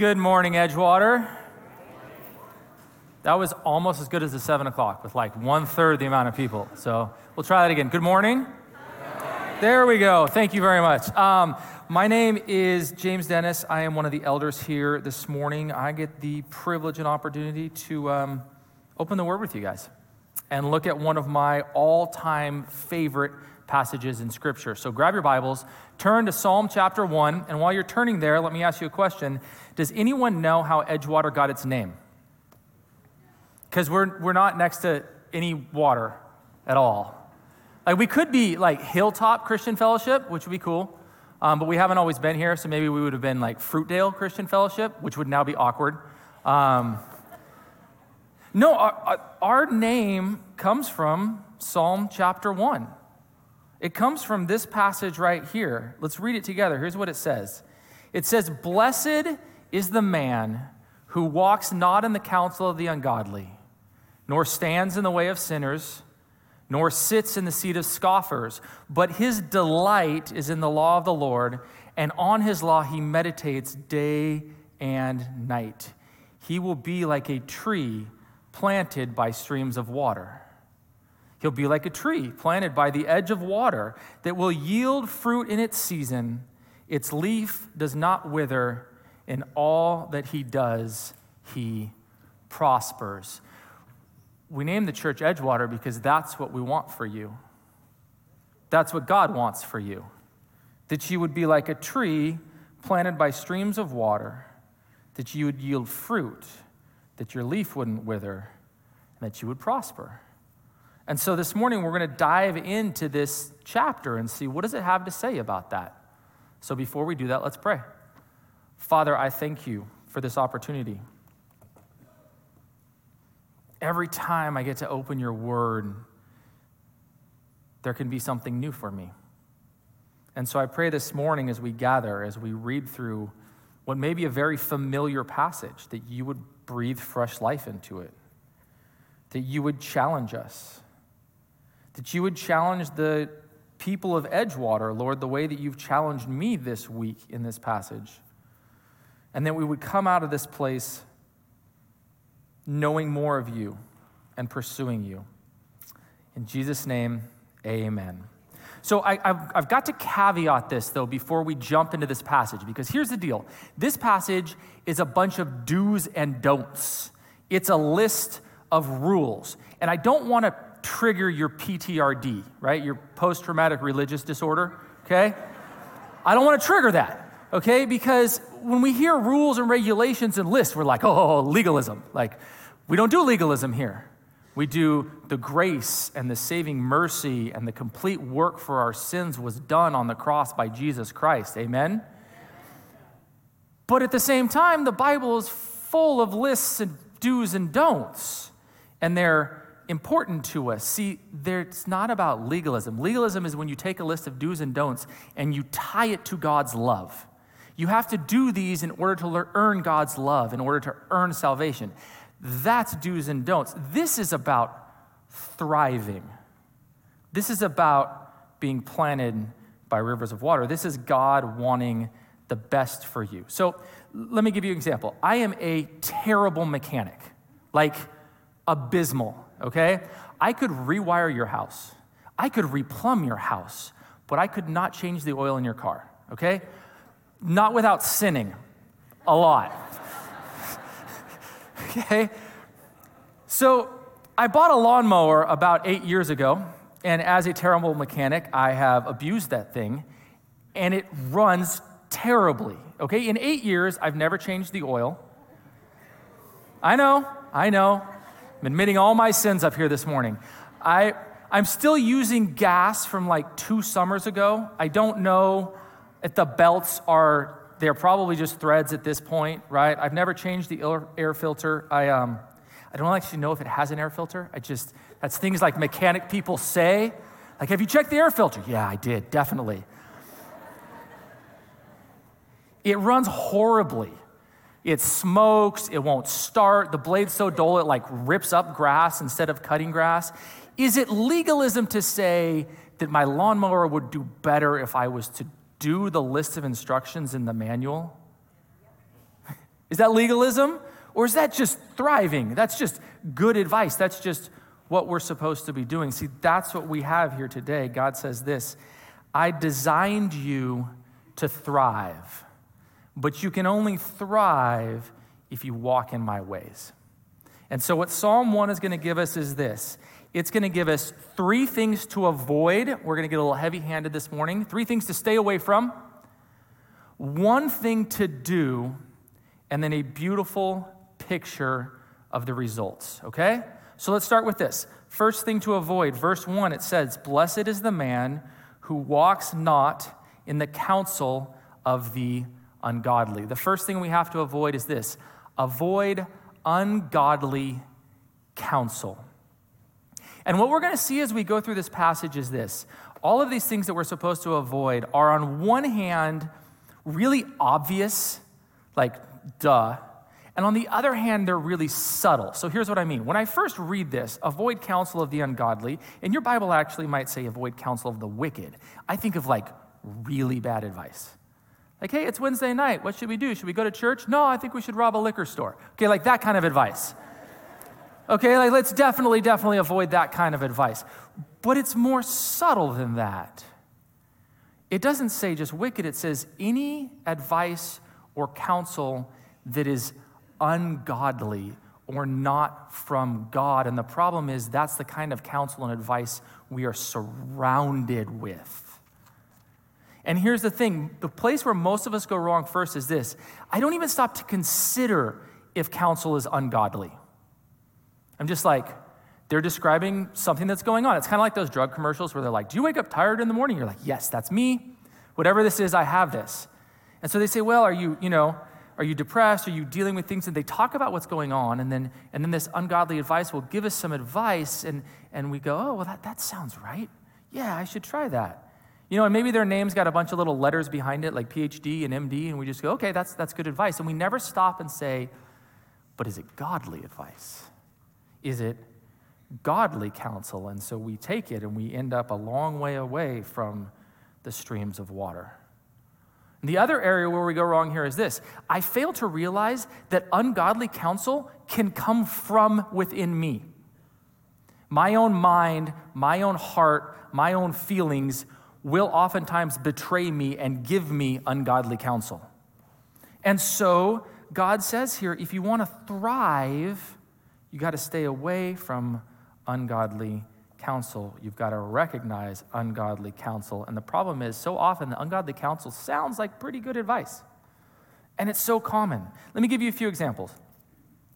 Good morning, Edgewater. That was almost as good as the seven o'clock with like one third the amount of people. So we'll try that again. Good morning. There we go. Thank you very much. Um, my name is James Dennis. I am one of the elders here this morning. I get the privilege and opportunity to um, open the word with you guys and look at one of my all time favorite passages in Scripture. So grab your Bibles, turn to Psalm chapter 1, and while you're turning there, let me ask you a question. Does anyone know how Edgewater got its name? Because we're, we're not next to any water at all. Like, we could be like Hilltop Christian Fellowship, which would be cool, um, but we haven't always been here, so maybe we would have been like Fruitdale Christian Fellowship, which would now be awkward. Um, no, our, our name comes from Psalm chapter 1. It comes from this passage right here. Let's read it together. Here's what it says It says, Blessed is the man who walks not in the counsel of the ungodly, nor stands in the way of sinners, nor sits in the seat of scoffers, but his delight is in the law of the Lord, and on his law he meditates day and night. He will be like a tree planted by streams of water He'll be like a tree planted by the edge of water that will yield fruit in its season. Its leaf does not wither. In all that he does, he prospers. We name the church Edgewater because that's what we want for you. That's what God wants for you. That you would be like a tree planted by streams of water, that you would yield fruit, that your leaf wouldn't wither, and that you would prosper. And so this morning we're going to dive into this chapter and see what does it have to say about that. So before we do that, let's pray. Father, I thank you for this opportunity. Every time I get to open your word, there can be something new for me. And so I pray this morning as we gather, as we read through what may be a very familiar passage, that you would breathe fresh life into it, that you would challenge us that you would challenge the people of Edgewater, Lord, the way that you've challenged me this week in this passage. And that we would come out of this place knowing more of you and pursuing you. In Jesus' name, amen. So I, have got to caveat this, though, before we jump into this passage, because here's the deal this passage is a bunch of do's and don'ts, it's a list of rules. And I don't want to trigger your PTRD, right? Your post traumatic religious disorder, okay? I don't want to trigger that, okay? Because when we hear rules and regulations and lists, we're like, oh, legalism. Like, we don't do legalism here. We do the grace and the saving mercy and the complete work for our sins was done on the cross by Jesus Christ. Amen? But at the same time, the Bible is full of lists and do's and don'ts. And they're important to us. See, it's not about legalism. Legalism is when you take a list of do's and don'ts and you tie it to God's love. You have to do these in order to earn God's love, in order to earn salvation. That's do's and don'ts. This is about thriving. This is about being planted by rivers of water. This is God wanting the best for you. So let me give you an example. I am a terrible mechanic, like abysmal okay? I could rewire your house, I could replumb your house, but I could not change the oil in your car, okay? Not without sinning a lot. okay? So I bought a lawnmower about eight years ago, and as a terrible mechanic, I have abused that thing, and it runs terribly. Okay, in eight years, I've never changed the oil. I know, I know. I'm admitting all my sins up here this morning. I, I'm still using gas from like two summers ago. I don't know if the belts are, they're probably just threads at this point, right? I've never changed the air filter. I, um, I don't actually know if it has an air filter. I just, that's things like mechanic people say. Like, have you checked the air filter? Yeah, I did, definitely. It runs horribly. It smokes, it won't start, the blade's so dull it like rips up grass instead of cutting grass. Is it legalism to say that my lawnmower would do better if I was to do the list of instructions in the manual? Is that legalism? Or is that just thriving? That's just good advice. That's just what we're supposed to be doing. See, that's what we have here today. God says this I designed you to thrive, but you can only thrive if you walk in my ways. And so, what Psalm 1 is going to give us is this it's going to give us three things to avoid. We're going to get a little heavy handed this morning. Three things to stay away from, one thing to do, and then a beautiful picture of the results, okay? So let's start with this. First thing to avoid, verse 1, it says, Blessed is the man who walks not in the counsel of the ungodly. The first thing we have to avoid is this avoid ungodly counsel. And what we're going to see as we go through this passage is this all of these things that we're supposed to avoid are, on one hand, really obvious, like, duh. And on the other hand, they're really subtle. So here's what I mean. When I first read this, avoid counsel of the ungodly, and your Bible actually might say avoid counsel of the wicked, I think of like really bad advice. Like, hey, it's Wednesday night. What should we do? Should we go to church? No, I think we should rob a liquor store. Okay, like that kind of advice. Okay, like let's definitely, definitely avoid that kind of advice. But it's more subtle than that. It doesn't say just wicked, it says any advice or counsel that is ungodly or not from God. And the problem is that's the kind of counsel and advice we are surrounded with. And here's the thing the place where most of us go wrong first is this I don't even stop to consider if counsel is ungodly. I'm just like, they're describing something that's going on. It's kind of like those drug commercials where they're like, Do you wake up tired in the morning? You're like, Yes, that's me. Whatever this is, I have this. And so they say, Well, are you, you know, are you depressed? Are you dealing with things? And they talk about what's going on, and then, and then this ungodly advice will give us some advice, and, and we go, Oh, well, that, that sounds right. Yeah, I should try that. You know, and maybe their name's got a bunch of little letters behind it, like PhD and MD, and we just go, okay, that's, that's good advice. And we never stop and say, but is it godly advice? Is it godly counsel? And so we take it and we end up a long way away from the streams of water. And the other area where we go wrong here is this I fail to realize that ungodly counsel can come from within me. My own mind, my own heart, my own feelings will oftentimes betray me and give me ungodly counsel. And so God says here if you want to thrive, you got to stay away from ungodly counsel. You've got to recognize ungodly counsel. And the problem is, so often the ungodly counsel sounds like pretty good advice. And it's so common. Let me give you a few examples.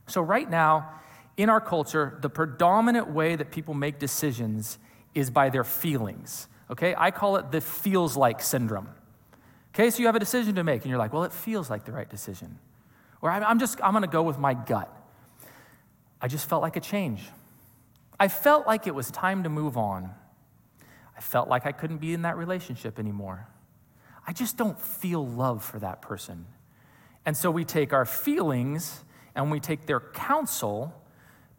So, right now, in our culture, the predominant way that people make decisions is by their feelings. Okay, I call it the feels like syndrome. Okay, so you have a decision to make and you're like, well, it feels like the right decision. Or I'm just, I'm gonna go with my gut. I just felt like a change. I felt like it was time to move on. I felt like I couldn't be in that relationship anymore. I just don't feel love for that person. And so we take our feelings and we take their counsel,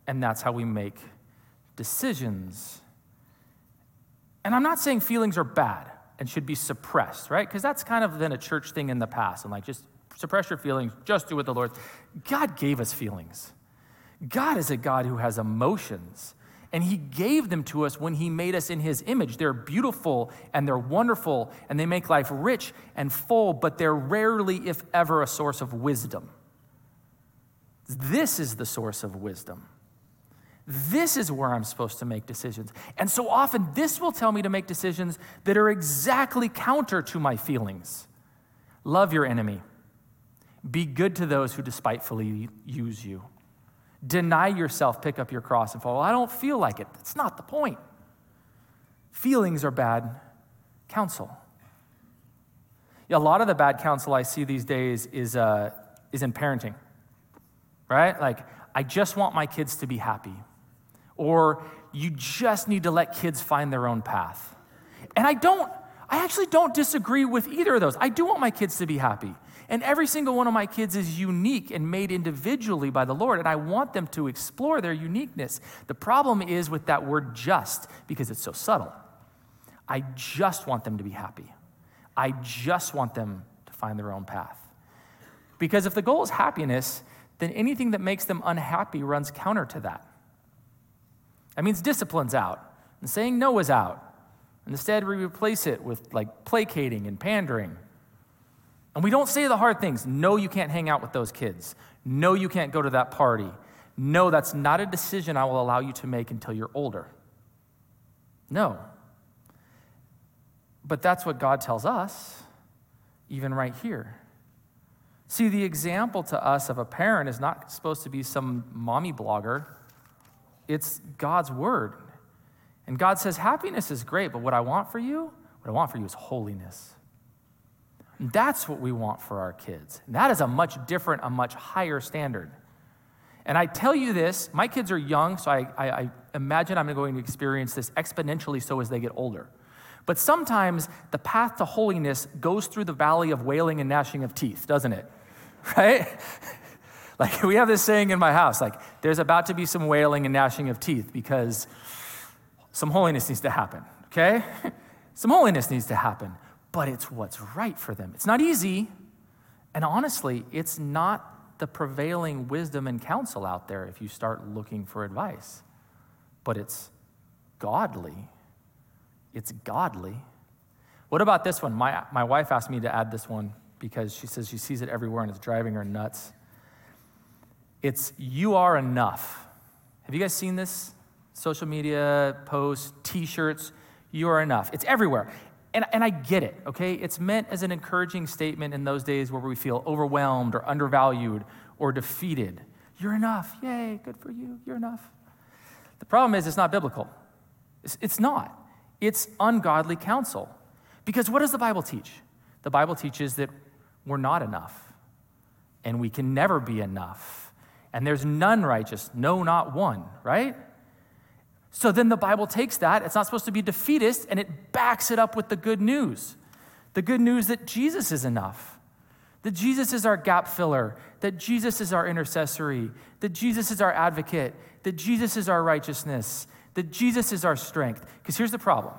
and that's how we make decisions. And I'm not saying feelings are bad and should be suppressed, right? Because that's kind of been a church thing in the past. And like, just suppress your feelings, just do what the Lord. God gave us feelings. God is a God who has emotions. And he gave them to us when he made us in his image. They're beautiful and they're wonderful and they make life rich and full, but they're rarely, if ever, a source of wisdom. This is the source of wisdom. This is where I'm supposed to make decisions. And so often, this will tell me to make decisions that are exactly counter to my feelings. Love your enemy. Be good to those who despitefully use you. Deny yourself, pick up your cross, and follow. I don't feel like it. That's not the point. Feelings are bad counsel. A lot of the bad counsel I see these days is, uh, is in parenting, right? Like, I just want my kids to be happy or you just need to let kids find their own path. And I don't, I actually don't disagree with either of those. I do want my kids to be happy. And every single one of my kids is unique and made individually by the Lord, and I want them to explore their uniqueness. The problem is with that word just because it's so subtle. I just want them to be happy. I just want them to find their own path. Because if the goal is happiness, then anything that makes them unhappy runs counter to that. That means discipline's out, and saying no is out. And instead, we replace it with like placating and pandering. And we don't say the hard things. No, you can't hang out with those kids. No, you can't go to that party. No, that's not a decision I will allow you to make until you're older. No. But that's what God tells us, even right here. See, the example to us of a parent is not supposed to be some mommy blogger, it's God's word. And God says, Happiness is great, but what I want for you, what I want for you is holiness. And that's what we want for our kids. And that is a much different, a much higher standard. And I tell you this, my kids are young, so I, I, I imagine I'm going to experience this exponentially so as they get older. But sometimes the path to holiness goes through the valley of wailing and gnashing of teeth, doesn't it? Right? like we have this saying in my house, like there's about to be some wailing and gnashing of teeth because some holiness needs to happen, okay? some holiness needs to happen, but it's what's right for them. It's not easy, and honestly, it's not the prevailing wisdom and counsel out there if you start looking for advice, but it's godly it's godly. What about this one? My, my wife asked me to add this one because she says she sees it everywhere and it's driving her nuts. It's you are enough. Have you guys seen this? Social media posts, t shirts, you are enough. It's everywhere. And, and I get it, okay? It's meant as an encouraging statement in those days where we feel overwhelmed or undervalued or defeated. You're enough. Yay, good for you. You're enough. The problem is, it's not biblical. It's, it's not. It's ungodly counsel. Because what does the Bible teach? The Bible teaches that we're not enough, and we can never be enough. And there's none righteous, no, not one, right? So then the Bible takes that, it's not supposed to be defeatist, and it backs it up with the good news the good news that Jesus is enough, that Jesus is our gap filler, that Jesus is our intercessory, that Jesus is our advocate, that Jesus is our righteousness, that Jesus is our strength. Because here's the problem,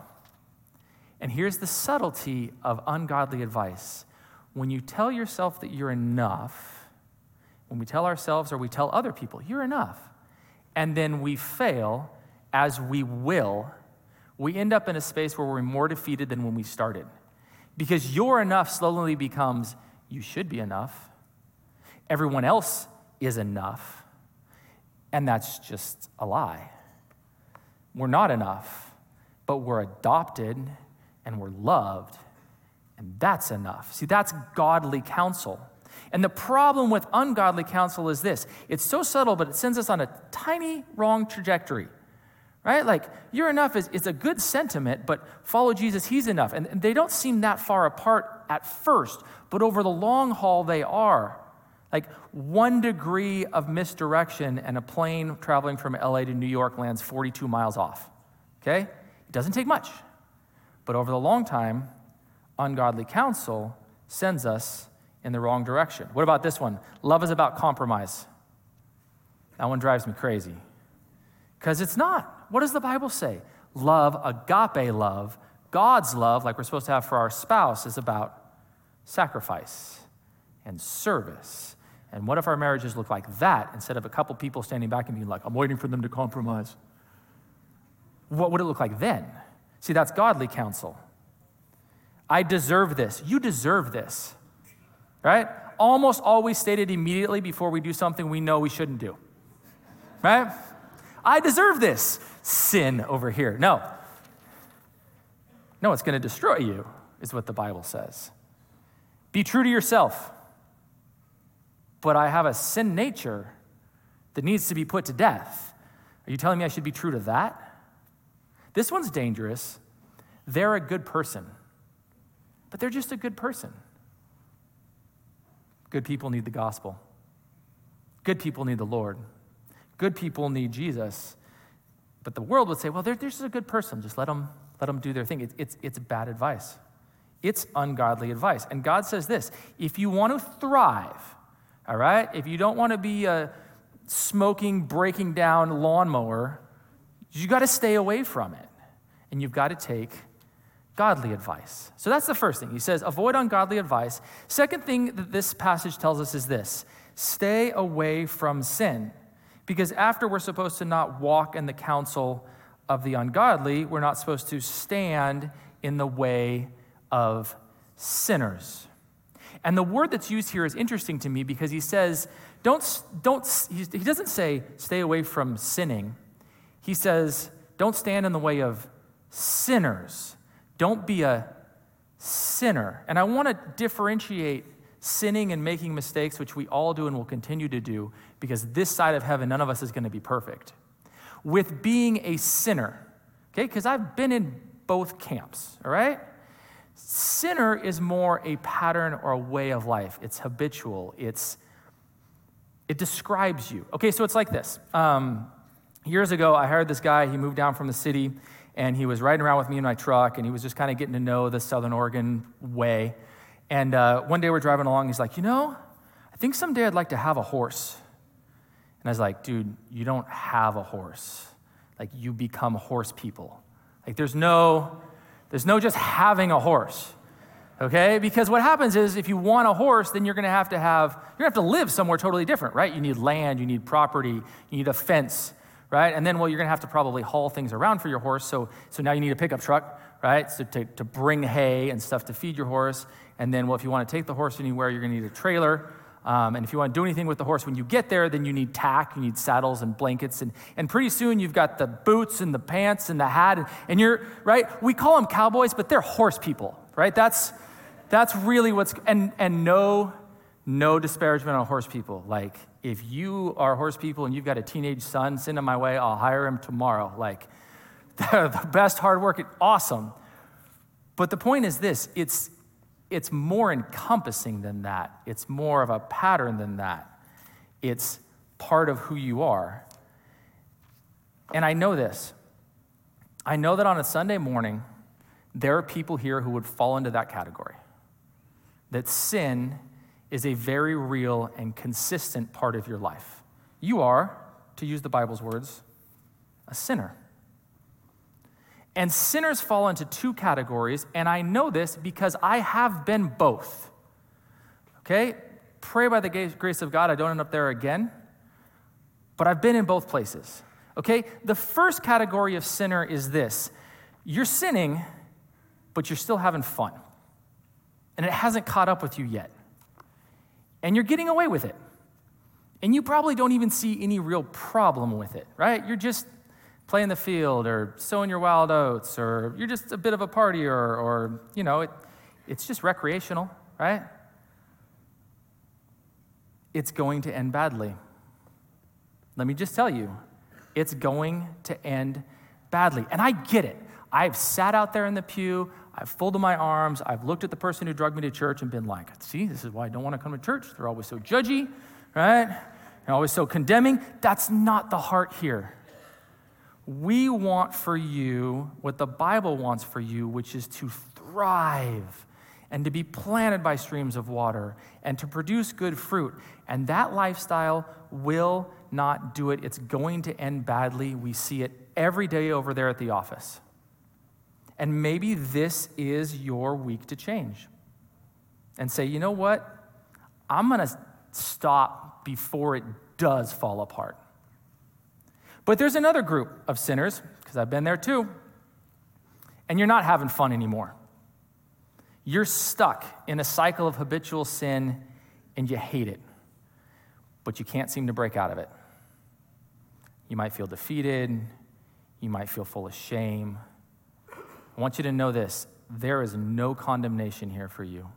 and here's the subtlety of ungodly advice. When you tell yourself that you're enough, when we tell ourselves or we tell other people, you're enough, and then we fail, as we will, we end up in a space where we're more defeated than when we started. Because you're enough slowly becomes, you should be enough. Everyone else is enough. And that's just a lie. We're not enough, but we're adopted and we're loved, and that's enough. See, that's godly counsel. And the problem with ungodly counsel is this it's so subtle, but it sends us on a tiny wrong trajectory. Right? Like, you're enough is, a good sentiment, but follow Jesus, he's enough. And they don't seem that far apart at first, but over the long haul, they are. Like one degree of misdirection, and a plane traveling from LA to New York lands 42 miles off. Okay? It doesn't take much. But over the long time, ungodly counsel sends us in the wrong direction. What about this one? Love is about compromise. That one drives me crazy. Because it's not. What does the Bible say? Love, agape love, God's love, like we're supposed to have for our spouse, is about sacrifice and service and what if our marriages look like that instead of a couple people standing back and being like, I'm waiting for them to compromise? What would it look like then? See, that's godly counsel. I deserve this. You deserve this. Right? Almost always stated immediately before we do something we know we shouldn't do. Right? I deserve this. Sin over here. No. No, it's going to destroy you, is what the Bible says. Be true to yourself but I have a sin nature that needs to be put to death. Are you telling me I should be true to that? This one's dangerous. They're a good person, but they're just a good person. Good people need the gospel. Good people need the Lord. Good people need Jesus. But the world would say, well, they're, they're just a good person. Just let them, let them do their thing. It, it's, it's bad advice. It's ungodly advice. And God says this if you want to thrive, all right? If you don't want to be a smoking, breaking down lawnmower, you got to stay away from it. And you've got to take godly advice. So that's the first thing. He says, avoid ungodly advice. Second thing that this passage tells us is this stay away from sin. Because after we're supposed to not walk in the counsel of the ungodly, we're not supposed to stand in the way of sinners. And the word that's used here is interesting to me because he says, don't, don't, he doesn't say stay away from sinning. He says, don't stand in the way of sinners. Don't be a sinner. And I want to differentiate sinning and making mistakes, which we all do and will continue to do, because this side of heaven, none of us is going to be perfect, with being a sinner. Okay? Because I've been in both camps, all right? Sinner is more a pattern or a way of life. It's habitual. It's it describes you. Okay, so it's like this. Um, years ago, I hired this guy. He moved down from the city, and he was riding around with me in my truck, and he was just kind of getting to know the Southern Oregon way. And uh, one day we're driving along. He's like, you know, I think someday I'd like to have a horse. And I was like, dude, you don't have a horse. Like you become horse people. Like there's no, there's no just having a horse. Okay? Because what happens is if you want a horse, then you're gonna have to have, you're gonna have to live somewhere totally different, right? You need land, you need property, you need a fence, right? And then, well, you're gonna have to probably haul things around for your horse. So, so now you need a pickup truck, right? So to, to bring hay and stuff to feed your horse. And then, well, if you wanna take the horse anywhere, you're gonna need a trailer. Um, and if you want to do anything with the horse when you get there, then you need tack, you need saddles and blankets. And, and pretty soon you've got the boots and the pants and the hat. And, and you're, right? We call them cowboys, but they're horse people, right? That's, that's really what's, and, and no, no disparagement on horse people. Like, if you are horse people and you've got a teenage son, send him my way, I'll hire him tomorrow. Like, they're the best hard work, awesome. But the point is this it's, it's more encompassing than that. It's more of a pattern than that. It's part of who you are. And I know this. I know that on a Sunday morning, there are people here who would fall into that category. That sin is a very real and consistent part of your life. You are, to use the Bible's words, a sinner. And sinners fall into two categories, and I know this because I have been both. Okay? Pray by the grace of God I don't end up there again, but I've been in both places. Okay? The first category of sinner is this you're sinning, but you're still having fun, and it hasn't caught up with you yet. And you're getting away with it. And you probably don't even see any real problem with it, right? You're just playing the field or sowing your wild oats or you're just a bit of a partier or, you know, it, it's just recreational, right? It's going to end badly. Let me just tell you, it's going to end badly. And I get it. I've sat out there in the pew, I've folded my arms, I've looked at the person who drugged me to church and been like, see, this is why I don't want to come to church. They're always so judgy, right? They're always so condemning. That's not the heart here. We want for you what the Bible wants for you, which is to thrive and to be planted by streams of water and to produce good fruit. And that lifestyle will not do it. It's going to end badly. We see it every day over there at the office. And maybe this is your week to change and say, you know what? I'm going to stop before it does fall apart. But there's another group of sinners, because I've been there too, and you're not having fun anymore. You're stuck in a cycle of habitual sin and you hate it, but you can't seem to break out of it. You might feel defeated, you might feel full of shame. I want you to know this there is no condemnation here for you.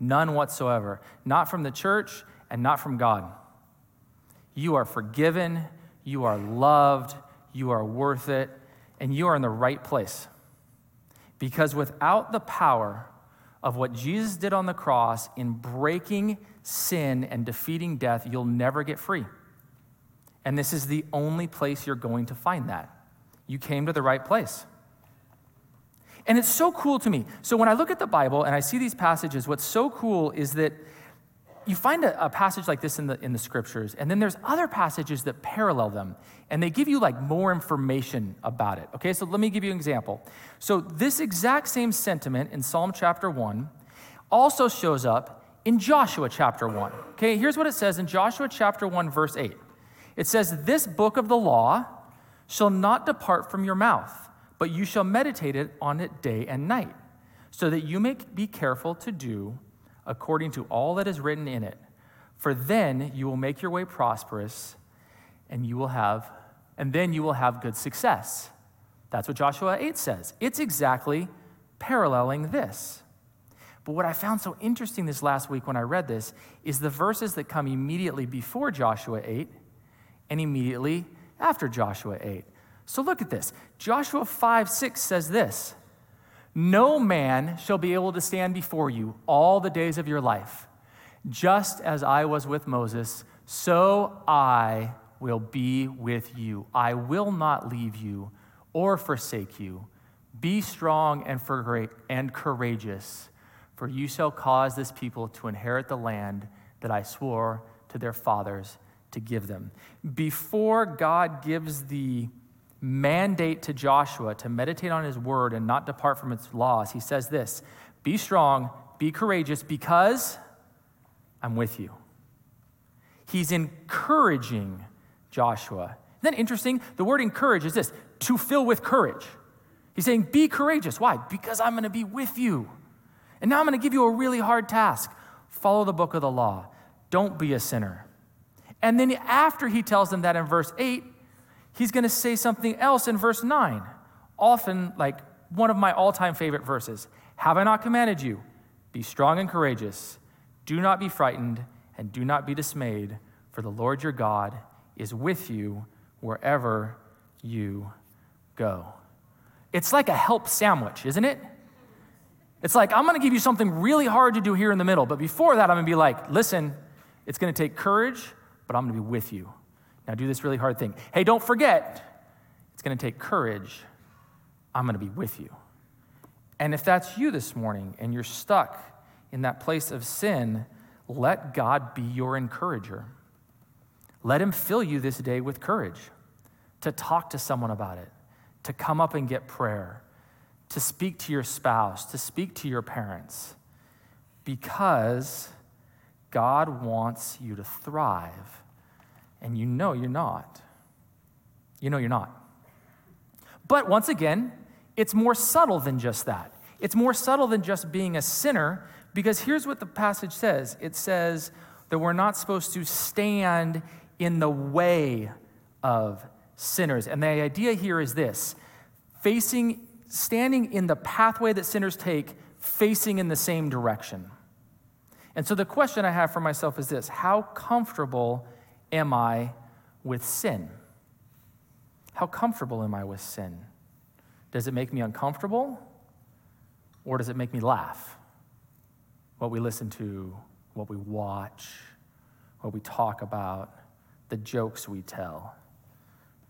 None whatsoever. Not from the church and not from God. You are forgiven you are loved, you are worth it, and you are in the right place. Because without the power of what Jesus did on the cross in breaking sin and defeating death, you'll never get free. And this is the only place you're going to find that. You came to the right place. And it's so cool to me. So when I look at the Bible and I see these passages, what's so cool is that you find a, a, passage like this in the, in the scriptures, and then there's other passages that parallel them, and they give you like more information about it. Okay, so let me give you an example. So, this exact same sentiment in Psalm chapter 1 also shows up in Joshua chapter 1. Okay, here's what it says in Joshua chapter 1, verse 8 it says, This book of the law shall not depart from your mouth, but you shall meditate it on it day and night, so that you may be careful to do according to all that is written in it. For then you will make your way prosperous and you will have and then you will have good success. That's what Joshua 8 says. It's exactly paralleling this. But what I found so interesting this last week when I read this is the verses that come immediately before Joshua 8 and immediately after Joshua 8. So look at this. Joshua 5 6 says this no man shall be able to stand before you all the days of your life. Just as I was with Moses, so I will be with you. I will not leave you or forsake you. Be strong and, for great, and courageous, for you shall cause this people to inherit the land that I swore to their fathers to give them. Before God gives the mandate to Joshua to meditate on his word and not depart from its laws, he says this Be strong, be courageous, because I'm with you. He's encouraging Joshua. Isn't that interesting? The word encourage is this to fill with courage. He's saying, Be courageous. Why? Because I'm going to be with you. And now I'm going to give you a really hard task follow the book of the law, don't be a sinner. And then after he tells them that in verse 8, he's going to say something else in verse 9. Often, like one of my all time favorite verses Have I not commanded you? Be strong and courageous. Do not be frightened and do not be dismayed, for the Lord your God is with you wherever you go. It's like a help sandwich, isn't it? It's like, I'm going to give you something really hard to do here in the middle, but before that, I'm going to be like, listen, it's going to take courage, but I'm going to be with you. Now do this really hard thing. Hey, don't forget, it's going to take courage. I'm going to be with you. And if that's you this morning and you're stuck in that place of sin, let God be your encourager. Let Him fill you this day with courage to talk to someone about it, to come up and get prayer, to speak to your spouse, to speak to your parents, because God wants you to thrive and you know you're not. You know you're not. But once again, it's more subtle than just that. It's more subtle than just being a sinner because here's what the passage says it says that we're not supposed to stand in the way of sinners. And the idea here is this facing, standing in the pathway that sinners take, facing in the same direction. And so the question I have for myself is this How comfortable am I with sin? How comfortable am I with sin? Does it make me uncomfortable or does it make me laugh? What we listen to, what we watch, what we talk about, the jokes we tell.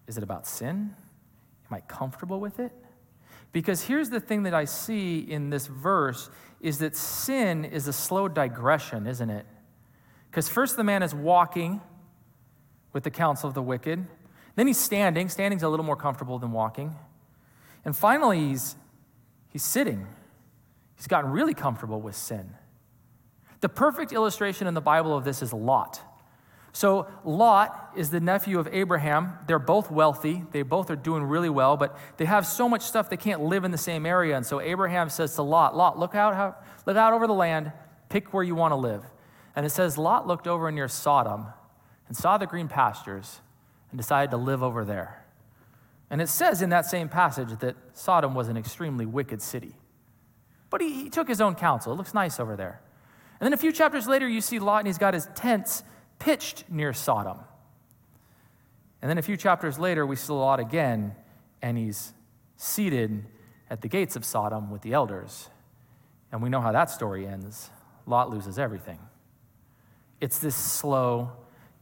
Is it about sin? Am I comfortable with it? Because here's the thing that I see in this verse is that sin is a slow digression, isn't it? Because first the man is walking with the counsel of the wicked. Then he's standing. Standing's a little more comfortable than walking. And finally, he's, he's sitting. He's gotten really comfortable with sin. The perfect illustration in the Bible of this is Lot. So, Lot is the nephew of Abraham. They're both wealthy. They both are doing really well, but they have so much stuff they can't live in the same area. And so, Abraham says to Lot, Lot, look out, look out over the land, pick where you want to live. And it says, Lot looked over near Sodom and saw the green pastures and decided to live over there. And it says in that same passage that Sodom was an extremely wicked city. But he, he took his own counsel. It looks nice over there. And then a few chapters later, you see Lot and he's got his tents pitched near Sodom. And then a few chapters later, we see Lot again, and he's seated at the gates of Sodom with the elders. And we know how that story ends. Lot loses everything. It's this slow,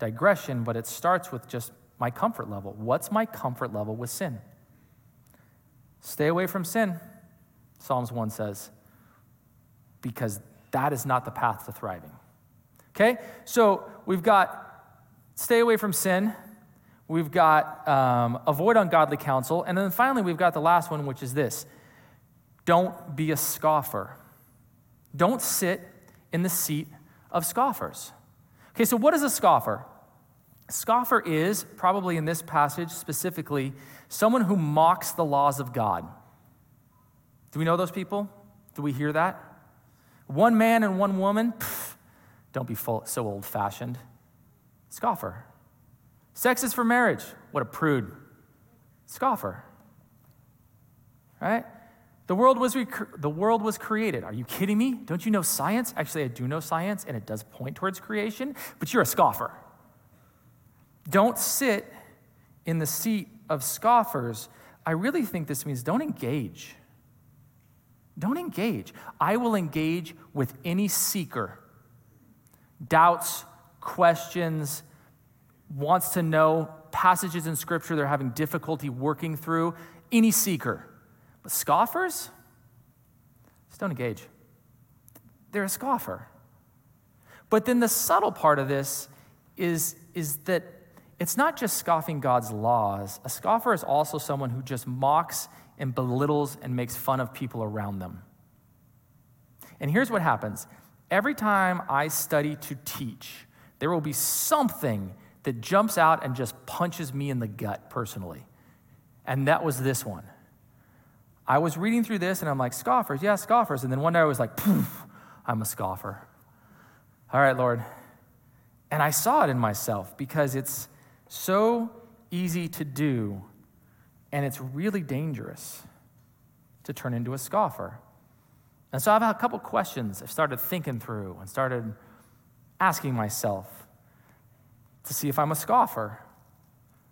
digression, but it starts with just my comfort level. What's my comfort level with sin? Stay away from sin, Psalms 1 says, because that is not the path to thriving. Okay? So we've got stay away from sin. We've got um, avoid ungodly counsel. And then finally, we've got the last one, which is this don't be a scoffer. Don't sit in the seat of scoffers. Okay, so what is a scoffer? Scoffer is, probably in this passage specifically, someone who mocks the laws of God. Do we know those people? Do we hear that? One man and one woman? Pff, don't be full, so old fashioned. Scoffer. Sex is for marriage. What a prude. Scoffer. Right? The world was rec- the world was created. Are you kidding me? Don't you know science? Actually, I do know science and it does point towards creation, but you're a scoffer. Don't sit in the seat of scoffers. I really think this means don't engage. Don't engage. I will engage with any seeker. Doubts, questions, wants to know passages in Scripture they're having difficulty working through. Any seeker. But scoffers, just don't engage. They're a scoffer. But then the subtle part of this is, is that it's not just scoffing God's laws. A scoffer is also someone who just mocks and belittles and makes fun of people around them. And here's what happens every time I study to teach, there will be something that jumps out and just punches me in the gut personally. And that was this one. I was reading through this and I'm like, scoffers, yeah, scoffers. And then one day I was like, poof, I'm a scoffer. All right, Lord. And I saw it in myself because it's so easy to do and it's really dangerous to turn into a scoffer. And so I've had a couple questions I've started thinking through and started asking myself to see if I'm a scoffer.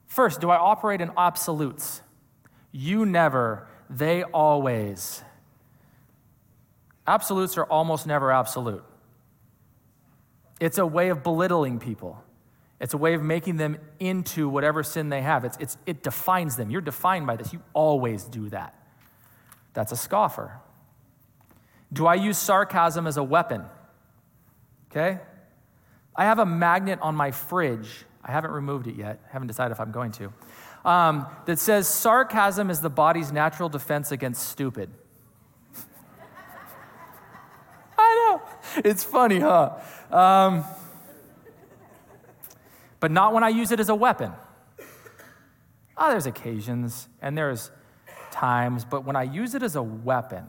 First, do I operate in absolutes? You never, they always. Absolutes are almost never absolute. It's a way of belittling people. It's a way of making them into whatever sin they have. It's, it's, it defines them. You're defined by this. You always do that. That's a scoffer. Do I use sarcasm as a weapon? Okay? I have a magnet on my fridge. I haven't removed it yet. I haven't decided if I'm going to um, that says sarcasm is the body's natural defense against stupid. I know. It's funny, huh? Um, but not when I use it as a weapon. Oh, there's occasions and there's times, but when I use it as a weapon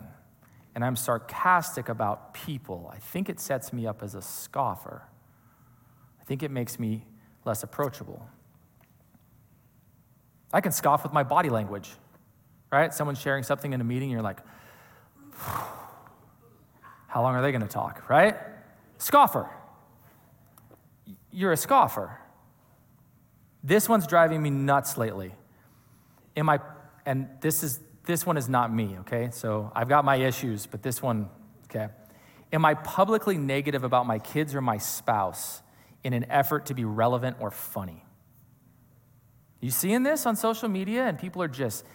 and I'm sarcastic about people, I think it sets me up as a scoffer. I think it makes me less approachable. I can scoff with my body language, right? Someone's sharing something in a meeting, you're like, how long are they going to talk, right? Scoffer. You're a scoffer. This one's driving me nuts lately. Am I, and this is this one is not me, okay? So I've got my issues, but this one, okay. Am I publicly negative about my kids or my spouse in an effort to be relevant or funny? You seeing this on social media and people are just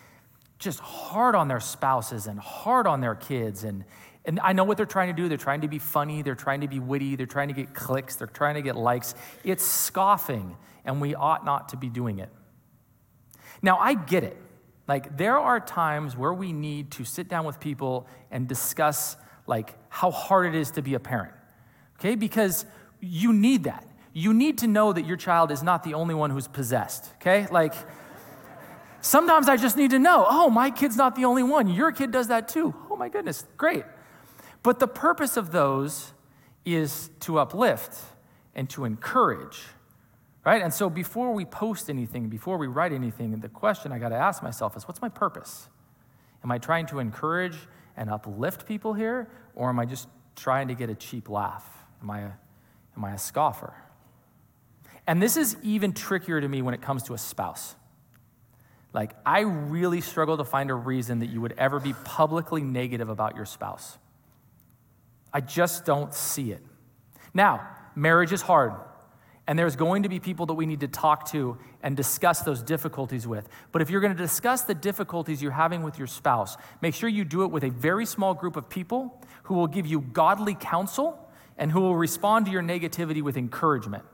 just hard on their spouses and hard on their kids and and I know what they're trying to do. They're trying to be funny, they're trying to be witty, they're trying to get clicks, they're trying to get likes. It's scoffing and we ought not to be doing it. Now, I get it. Like there are times where we need to sit down with people and discuss like how hard it is to be a parent. Okay? Because you need that you need to know that your child is not the only one who's possessed, okay? Like, sometimes I just need to know, oh, my kid's not the only one. Your kid does that too. Oh, my goodness, great. But the purpose of those is to uplift and to encourage, right? And so before we post anything, before we write anything, the question I got to ask myself is what's my purpose? Am I trying to encourage and uplift people here, or am I just trying to get a cheap laugh? Am I a, am I a scoffer? And this is even trickier to me when it comes to a spouse. Like, I really struggle to find a reason that you would ever be publicly negative about your spouse. I just don't see it. Now, marriage is hard, and there's going to be people that we need to talk to and discuss those difficulties with. But if you're going to discuss the difficulties you're having with your spouse, make sure you do it with a very small group of people who will give you godly counsel and who will respond to your negativity with encouragement.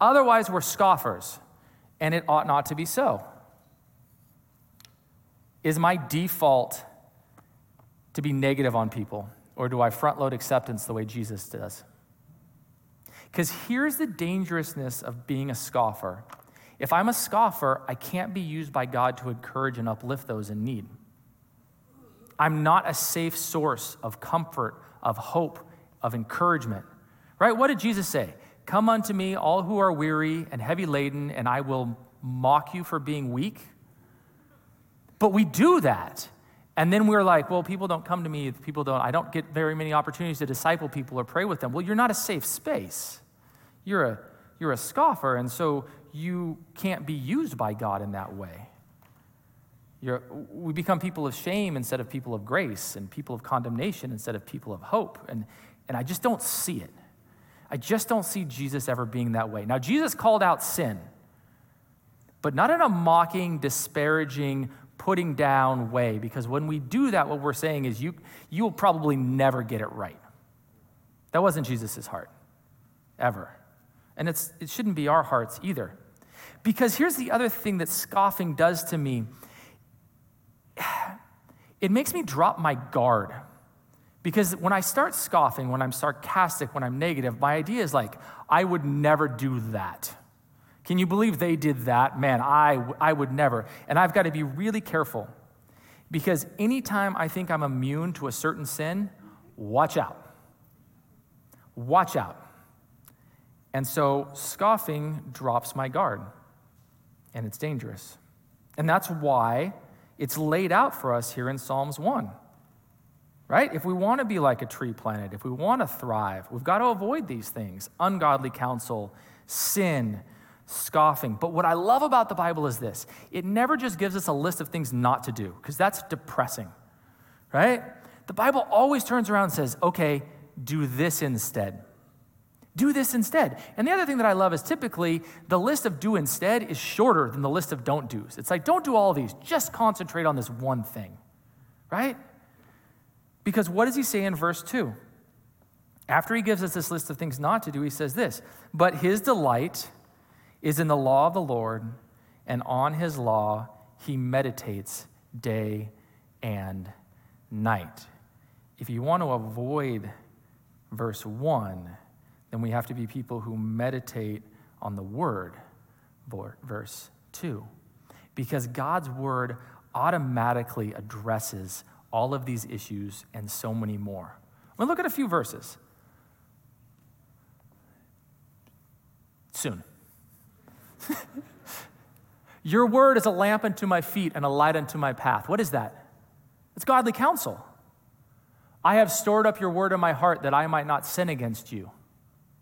Otherwise, we're scoffers, and it ought not to be so. Is my default to be negative on people, or do I front load acceptance the way Jesus does? Because here's the dangerousness of being a scoffer. If I'm a scoffer, I can't be used by God to encourage and uplift those in need. I'm not a safe source of comfort, of hope, of encouragement. Right? What did Jesus say? Come unto me, all who are weary and heavy laden, and I will mock you for being weak. But we do that. And then we're like, well, people don't come to me. People don't, I don't get very many opportunities to disciple people or pray with them. Well, you're not a safe space. You're a, you're a scoffer, and so you can't be used by God in that way. You're, we become people of shame instead of people of grace, and people of condemnation instead of people of hope. And, and I just don't see it. I just don't see Jesus ever being that way. Now, Jesus called out sin, but not in a mocking, disparaging, putting down way, because when we do that, what we're saying is you, you'll probably never get it right. That wasn't Jesus' heart, ever. And it's, it shouldn't be our hearts either. Because here's the other thing that scoffing does to me it makes me drop my guard. Because when I start scoffing, when I'm sarcastic, when I'm negative, my idea is like, I would never do that. Can you believe they did that? Man, I, I would never. And I've got to be really careful because anytime I think I'm immune to a certain sin, watch out. Watch out. And so scoffing drops my guard, and it's dangerous. And that's why it's laid out for us here in Psalms 1 right? If we want to be like a tree planted, if we want to thrive, we've got to avoid these things ungodly counsel, sin, scoffing. But what I love about the Bible is this it never just gives us a list of things not to do, because that's depressing, right? The Bible always turns around and says, okay, do this instead. Do this instead. And the other thing that I love is typically the list of do instead is shorter than the list of don't do's. It's like, don't do all these, just concentrate on this one thing, right? Because what does he say in verse 2? After he gives us this list of things not to do, he says this But his delight is in the law of the Lord, and on his law he meditates day and night. If you want to avoid verse 1, then we have to be people who meditate on the word, verse 2. Because God's word automatically addresses all of these issues and so many more. We'll look at a few verses. Soon. Your word is a lamp unto my feet and a light unto my path. What is that? It's godly counsel. I have stored up your word in my heart that I might not sin against you.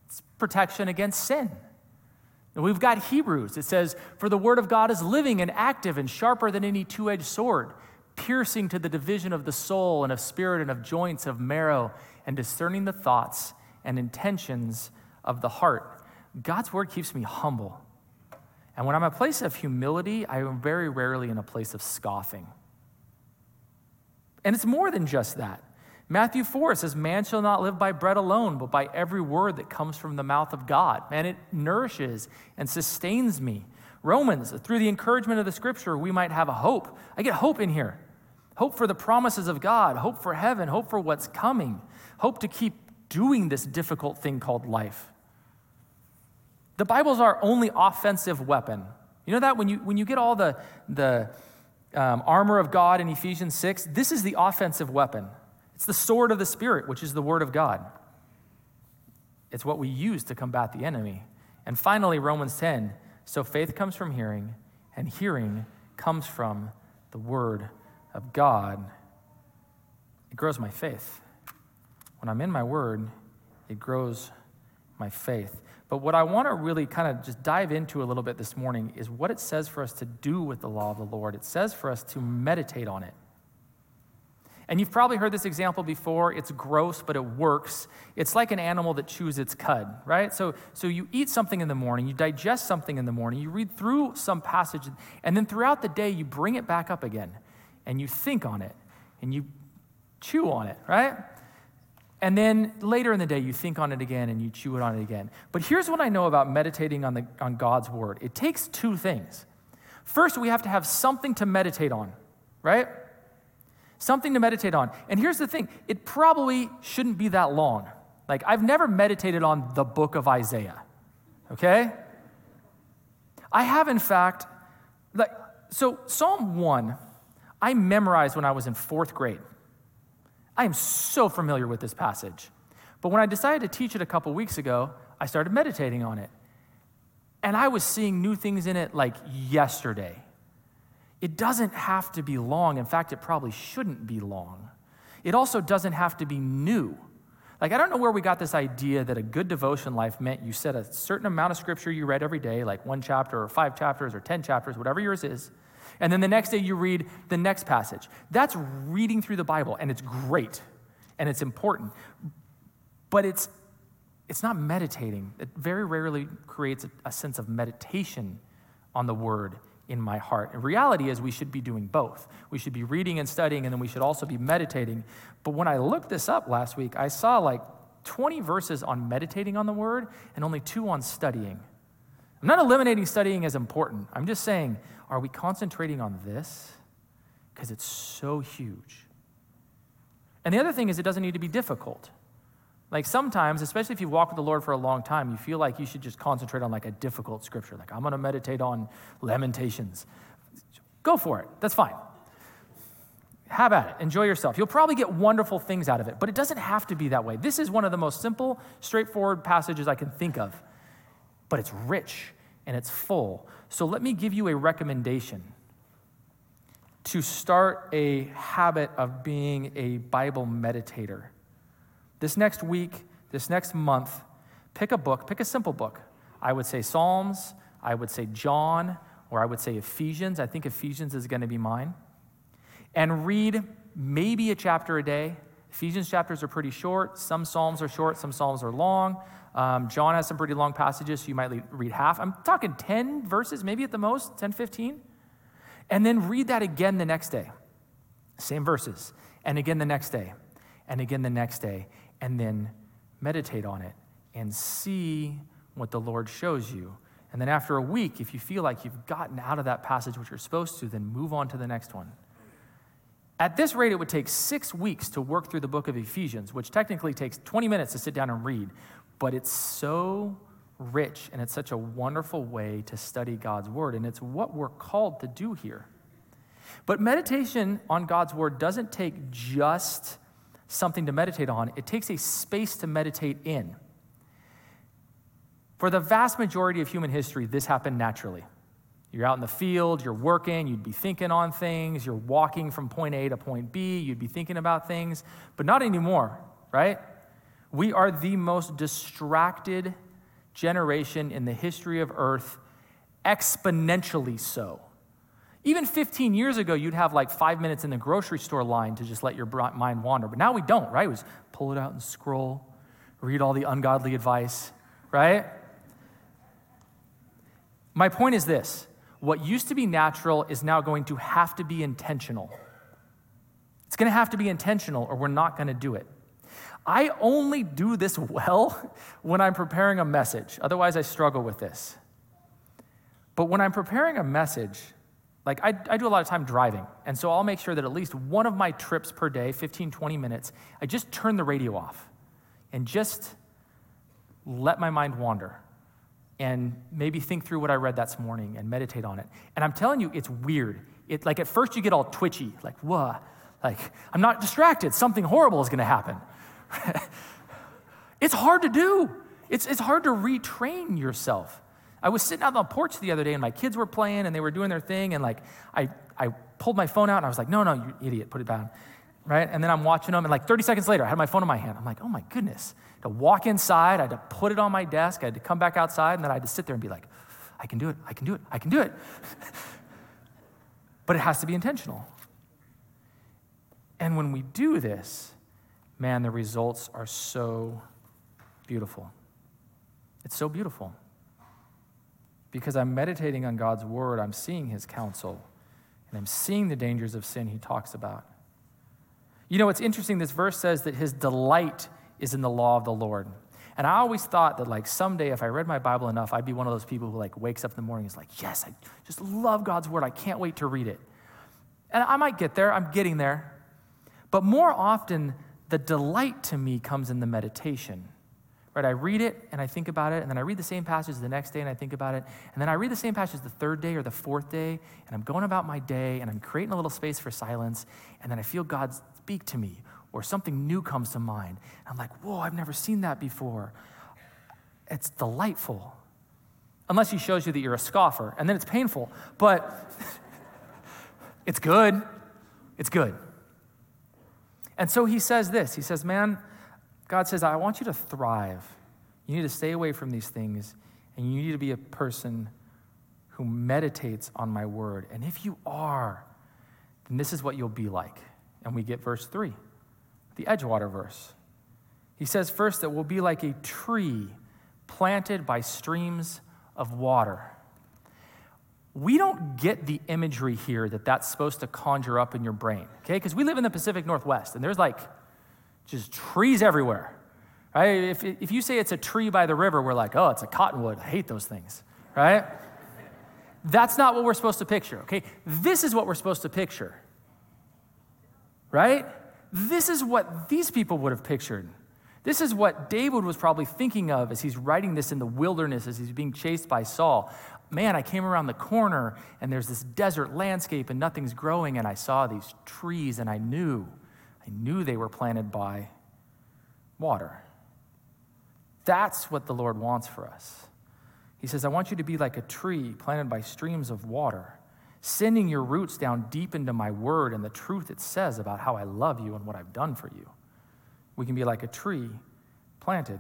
It's protection against sin. And we've got Hebrews. It says, For the word of God is living and active and sharper than any two edged sword piercing to the division of the soul and of spirit and of joints, of marrow, and discerning the thoughts and intentions of the heart. God's word keeps me humble. And when I'm a place of humility, I am very rarely in a place of scoffing. And it's more than just that. Matthew 4 says, Man shall not live by bread alone, but by every word that comes from the mouth of God. And it nourishes and sustains me. Romans, through the encouragement of the scripture, we might have a hope. I get hope in here hope for the promises of God, hope for heaven, hope for what's coming, hope to keep doing this difficult thing called life. The Bible's our only offensive weapon. You know that when you, when you get all the, the um, armor of God in Ephesians 6, this is the offensive weapon. It's the sword of the Spirit, which is the Word of God. It's what we use to combat the enemy. And finally, Romans 10 so faith comes from hearing, and hearing comes from the Word of God, it grows my faith. When I'm in my word, it grows my faith. But what I want to really kind of just dive into a little bit this morning is what it says for us to do with the law of the Lord. It says for us to meditate on it. And you've probably heard this example before. It's gross, but it works. It's like an animal that chews its cud, right? So, so you eat something in the morning, you digest something in the morning, you read through some passage, and then throughout the day, you bring it back up again and you think on it and you chew on it, right? And then later in the day, you think on it again and you chew it on it again. But here's what I know about meditating on, the, on God's word it takes two things. First, we have to have something to meditate on, right? Something to meditate on. And here's the thing it probably shouldn't be that long. Like, I've never meditated on the book of Isaiah, okay? I have, in fact, like, so Psalm 1, I memorized when I was in fourth grade. I am so familiar with this passage. But when I decided to teach it a couple weeks ago, I started meditating on it. And I was seeing new things in it like yesterday. It doesn't have to be long. In fact, it probably shouldn't be long. It also doesn't have to be new. Like, I don't know where we got this idea that a good devotion life meant you set a certain amount of scripture you read every day, like one chapter or five chapters or 10 chapters, whatever yours is. And then the next day you read the next passage. That's reading through the Bible, and it's great and it's important. But it's, it's not meditating. It very rarely creates a, a sense of meditation on the word in my heart. And reality is we should be doing both. We should be reading and studying, and then we should also be meditating. But when I looked this up last week, I saw like 20 verses on meditating on the word and only two on studying. I'm not eliminating studying as important. I'm just saying, are we concentrating on this? Because it's so huge. And the other thing is, it doesn't need to be difficult. Like sometimes, especially if you walk with the Lord for a long time, you feel like you should just concentrate on like a difficult scripture. Like, I'm going to meditate on Lamentations. Go for it. That's fine. Have at it. Enjoy yourself. You'll probably get wonderful things out of it, but it doesn't have to be that way. This is one of the most simple, straightforward passages I can think of, but it's rich and it's full. So let me give you a recommendation to start a habit of being a Bible meditator. This next week, this next month, pick a book, pick a simple book. I would say Psalms, I would say John, or I would say Ephesians. I think Ephesians is going to be mine. And read maybe a chapter a day. Ephesians chapters are pretty short. Some Psalms are short, some Psalms are long. Um, John has some pretty long passages, so you might read half. I'm talking 10 verses, maybe at the most, 10, 15. And then read that again the next day. Same verses. And again the next day. And again the next day and then meditate on it and see what the Lord shows you. And then after a week, if you feel like you've gotten out of that passage which you're supposed to, then move on to the next one. At this rate, it would take six weeks to work through the book of Ephesians, which technically takes 20 minutes to sit down and read. But it's so rich and it's such a wonderful way to study God's word. And it's what we're called to do here. But meditation on God's word doesn't take just something to meditate on, it takes a space to meditate in. For the vast majority of human history, this happened naturally. You're out in the field, you're working, you'd be thinking on things, you're walking from point A to point B, you'd be thinking about things, but not anymore, right? We are the most distracted generation in the history of Earth, exponentially so. Even 15 years ago, you'd have like five minutes in the grocery store line to just let your mind wander. But now we don't, right? We just pull it out and scroll, read all the ungodly advice, right? My point is this what used to be natural is now going to have to be intentional. It's going to have to be intentional, or we're not going to do it. I only do this well when I'm preparing a message. Otherwise, I struggle with this. But when I'm preparing a message, like, I, I, do a lot of time driving, and so I'll make sure that at least one of my trips per day, 15, 20 minutes, I just turn the radio off and just let my mind wander and maybe think through what I read that morning and meditate on it. And I'm telling you, it's weird. It, like, at first, you get all twitchy, like, whoa, like, I'm not distracted. Something horrible is going to happen. it's hard to do, it's, it's hard to retrain yourself. I was sitting out on the porch the other day and my kids were playing and they were doing their thing. And like, I, I pulled my phone out and I was like, no, no, you idiot, put it down. Right? And then I'm watching them. And like 30 seconds later, I had my phone in my hand. I'm like, oh my goodness. To walk inside, I had to put it on my desk. I had to come back outside and then I had to sit there and be like, I can do it. I can do it. I can do it. but it has to be intentional. And when we do this, man, the results are so beautiful. It's so beautiful because I'm meditating on God's word, I'm seeing his counsel, and I'm seeing the dangers of sin he talks about. You know, it's interesting, this verse says that his delight is in the law of the Lord. And I always thought that like someday if I read my Bible enough, I'd be one of those people who like wakes up in the morning and is like, yes, I just love God's word. I can't wait to read it. And I might get there, I'm getting there. But more often, the delight to me comes in the meditation. Right? I read it and I think about it, and then I read the same passage the next day and I think about it, and then I read the same passage the third day or the fourth day, and I'm going about my day and I'm creating a little space for silence, and then I feel God speak to me, or something new comes to mind. I'm like, whoa, I've never seen that before. It's delightful. Unless he shows you that you're a scoffer, and then it's painful, but it's good. It's good. And so he says this He says, Man, God says, I want you to thrive. You need to stay away from these things, and you need to be a person who meditates on my word. And if you are, then this is what you'll be like. And we get verse 3, the Edgewater verse. He says first that we'll be like a tree planted by streams of water. We don't get the imagery here that that's supposed to conjure up in your brain, okay? Because we live in the Pacific Northwest and there's like just trees everywhere, right? If, if you say it's a tree by the river, we're like, oh, it's a cottonwood. I hate those things, right? That's not what we're supposed to picture, okay? This is what we're supposed to picture, right? This is what these people would have pictured. This is what David was probably thinking of as he's writing this in the wilderness, as he's being chased by Saul. Man, I came around the corner and there's this desert landscape and nothing's growing, and I saw these trees and I knew I knew they were planted by water. That's what the Lord wants for us. He says, I want you to be like a tree planted by streams of water, sending your roots down deep into my word and the truth it says about how I love you and what I've done for you. We can be like a tree planted.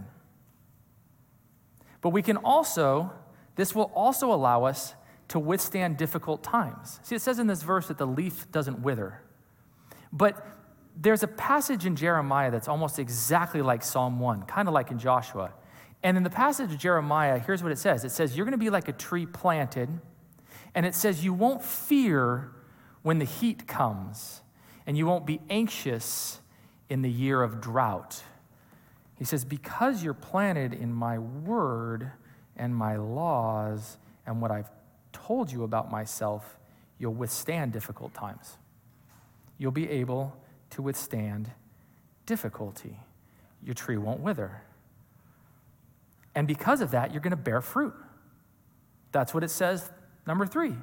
But we can also, this will also allow us to withstand difficult times. See, it says in this verse that the leaf doesn't wither. But there's a passage in Jeremiah that's almost exactly like Psalm 1, kind of like in Joshua. And in the passage of Jeremiah, here's what it says it says, You're going to be like a tree planted, and it says, You won't fear when the heat comes, and you won't be anxious in the year of drought. He says, Because you're planted in my word and my laws and what I've told you about myself, you'll withstand difficult times. You'll be able to withstand difficulty. Your tree won't wither. And because of that, you're going to bear fruit. That's what it says, number three,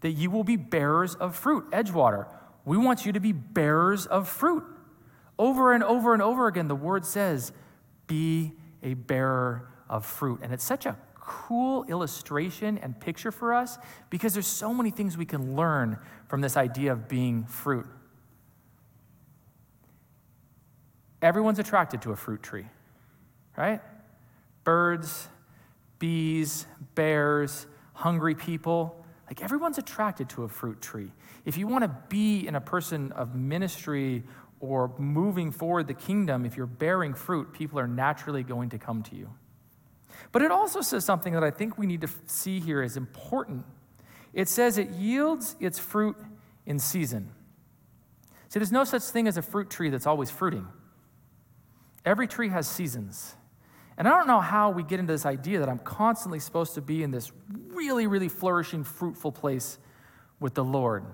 that you will be bearers of fruit. Edgewater, we want you to be bearers of fruit. Over and over and over again, the word says, be a bearer of fruit. And it's such a cool illustration and picture for us because there's so many things we can learn from this idea of being fruit. Everyone's attracted to a fruit tree, right? Birds, bees, bears, hungry people. Like everyone's attracted to a fruit tree. If you want to be in a person of ministry or moving forward the kingdom, if you're bearing fruit, people are naturally going to come to you. But it also says something that I think we need to see here is important. It says it yields its fruit in season. See, there's no such thing as a fruit tree that's always fruiting. Every tree has seasons. And I don't know how we get into this idea that I'm constantly supposed to be in this really, really flourishing, fruitful place with the Lord.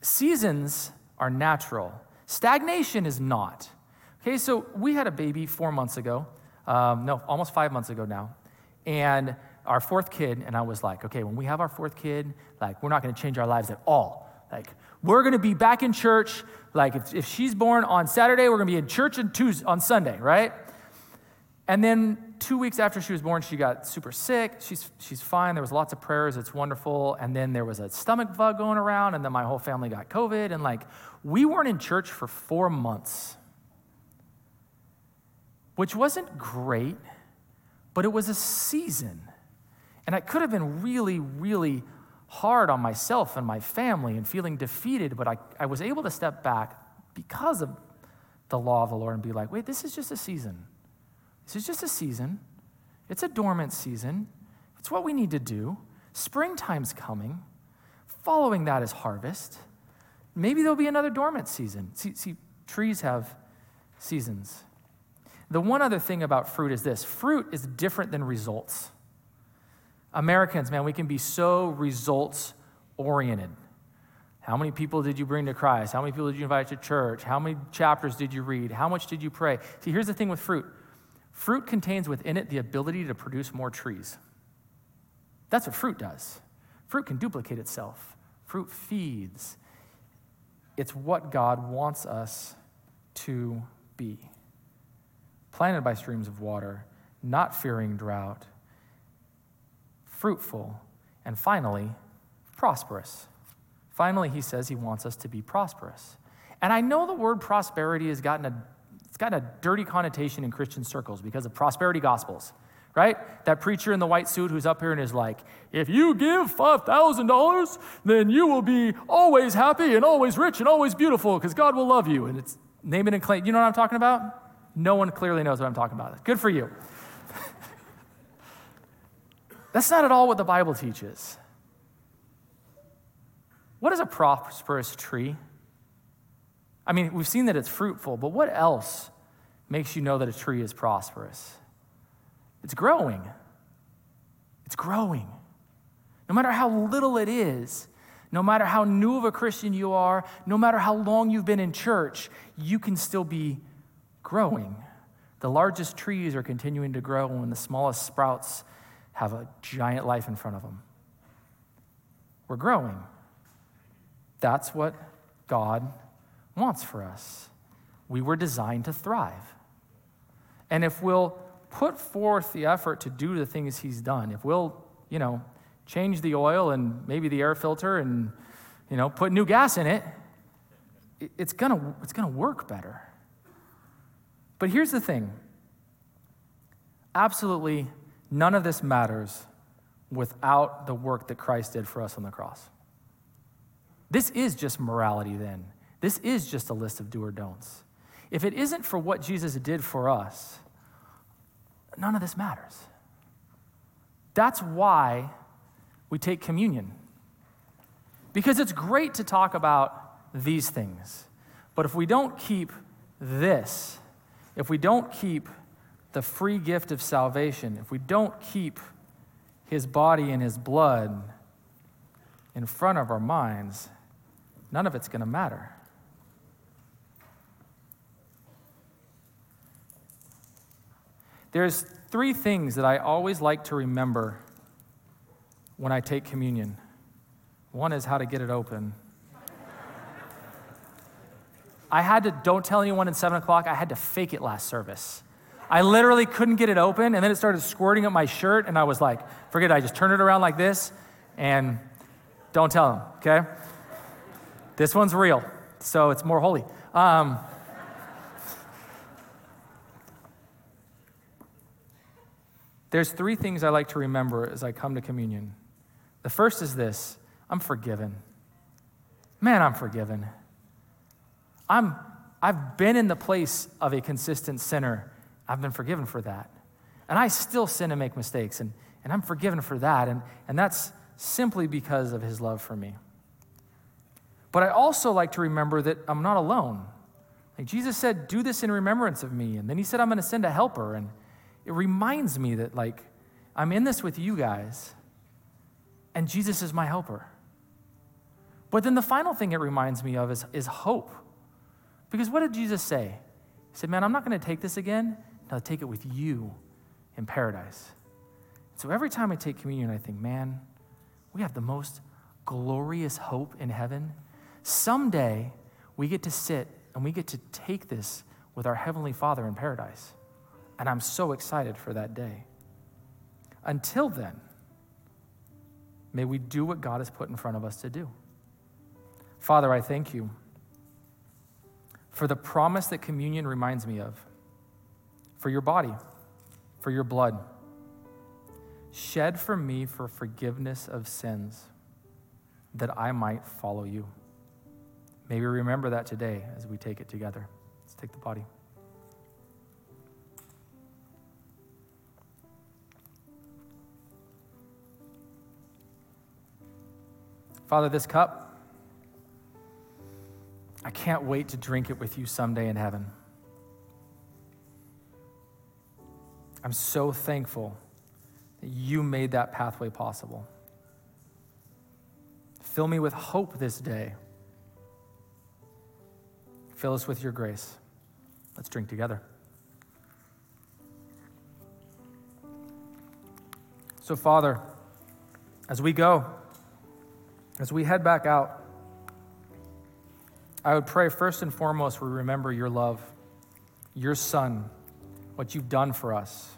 Seasons are natural, stagnation is not. Okay, so we had a baby four months ago, um, no, almost five months ago now, and our fourth kid, and I was like, okay, when we have our fourth kid, like, we're not gonna change our lives at all. Like, we're going to be back in church. Like, if, if she's born on Saturday, we're going to be in church on, Tuesday, on Sunday, right? And then two weeks after she was born, she got super sick. She's, she's fine. There was lots of prayers. It's wonderful. And then there was a stomach bug going around, and then my whole family got COVID. And like, we weren't in church for four months, which wasn't great, but it was a season. And I could have been really, really hard on myself and my family and feeling defeated, but I, I was able to step back because of the law of the Lord and be like, wait, this is just a season. This is just a season. It's a dormant season. It's what we need to do. Springtime's coming. Following that is harvest. Maybe there'll be another dormant season. See, see trees have seasons. The one other thing about fruit is this fruit is different than results. Americans, man, we can be so results oriented. How many people did you bring to Christ? How many people did you invite to church? How many chapters did you read? How much did you pray? See, here's the thing with fruit fruit contains within it the ability to produce more trees. That's what fruit does. Fruit can duplicate itself, fruit feeds. It's what God wants us to be. Planted by streams of water, not fearing drought, fruitful, and finally, prosperous. Finally, he says he wants us to be prosperous. And I know the word prosperity has gotten a, it's gotten a dirty connotation in Christian circles because of prosperity gospels, right? That preacher in the white suit who's up here and is like, if you give $5,000, then you will be always happy and always rich and always beautiful because God will love you. And it's name it and claim. You know what I'm talking about? No one clearly knows what I'm talking about. Good for you. That's not at all what the Bible teaches. What is a prosperous tree? I mean, we've seen that it's fruitful, but what else makes you know that a tree is prosperous? It's growing. It's growing. No matter how little it is, no matter how new of a Christian you are, no matter how long you've been in church, you can still be growing. The largest trees are continuing to grow, and the smallest sprouts have a giant life in front of them. We're growing. That's what God wants for us. We were designed to thrive. And if we'll put forth the effort to do the things He's done, if we'll, you know, change the oil and maybe the air filter and, you know, put new gas in it, it's gonna, it's gonna work better. But here's the thing absolutely none of this matters without the work that Christ did for us on the cross. This is just morality, then. This is just a list of do or don'ts. If it isn't for what Jesus did for us, none of this matters. That's why we take communion. Because it's great to talk about these things, but if we don't keep this, if we don't keep the free gift of salvation, if we don't keep his body and his blood in front of our minds, none of it's going to matter. There's three things that I always like to remember when I take communion. One is how to get it open. I had to, don't tell anyone at 7 o'clock, I had to fake it last service. I literally couldn't get it open, and then it started squirting up my shirt, and I was like, forget it, I just turned it around like this, and don't tell them, okay? This one's real, so it's more holy. Um, there's three things I like to remember as I come to communion. The first is this I'm forgiven. Man, I'm forgiven. I'm, I've been in the place of a consistent sinner. I've been forgiven for that. And I still sin and make mistakes, and, and I'm forgiven for that. And, and that's simply because of his love for me. But I also like to remember that I'm not alone. Like Jesus said, do this in remembrance of me. And then he said, I'm going to send a helper. And it reminds me that, like, I'm in this with you guys, and Jesus is my helper. But then the final thing it reminds me of is, is hope. Because what did Jesus say? He said, Man, I'm not going to take this again. I'll take it with you in paradise. So every time I take communion, I think, man, we have the most glorious hope in heaven Someday, we get to sit and we get to take this with our Heavenly Father in paradise. And I'm so excited for that day. Until then, may we do what God has put in front of us to do. Father, I thank you for the promise that communion reminds me of, for your body, for your blood, shed for me for forgiveness of sins, that I might follow you. May we remember that today as we take it together. Let's take the body. Father, this cup, I can't wait to drink it with you someday in heaven. I'm so thankful that you made that pathway possible. Fill me with hope this day. Fill us with your grace. Let's drink together. So, Father, as we go, as we head back out, I would pray first and foremost we remember your love, your Son, what you've done for us.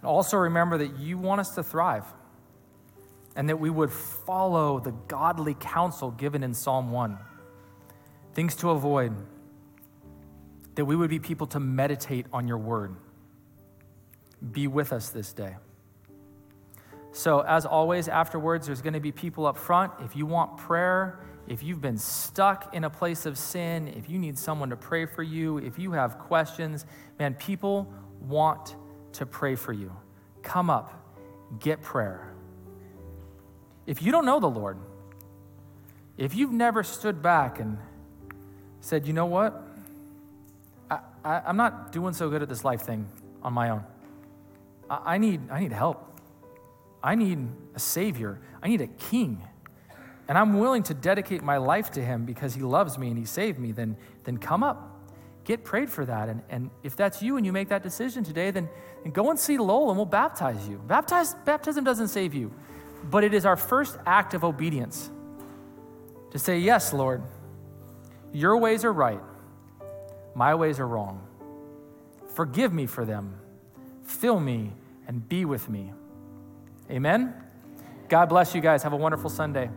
And also remember that you want us to thrive and that we would follow the godly counsel given in Psalm 1. Things to avoid, that we would be people to meditate on your word. Be with us this day. So, as always, afterwards, there's going to be people up front. If you want prayer, if you've been stuck in a place of sin, if you need someone to pray for you, if you have questions, man, people want to pray for you. Come up, get prayer. If you don't know the Lord, if you've never stood back and said, you know what? I, I, am not doing so good at this life thing on my own. I, I, need, I need help. I need a Savior. I need a King. And I'm willing to dedicate my life to Him because He loves me and He saved me. Then, then come up. Get prayed for that. And, and if that's you and you make that decision today, then, then go and see Lowell and we'll baptize you. Baptize, baptism doesn't save you, but it is our first act of obedience to say, Yes, Lord, your ways are right, my ways are wrong. Forgive me for them. Fill me and be with me. Amen. God bless you guys. Have a wonderful Sunday.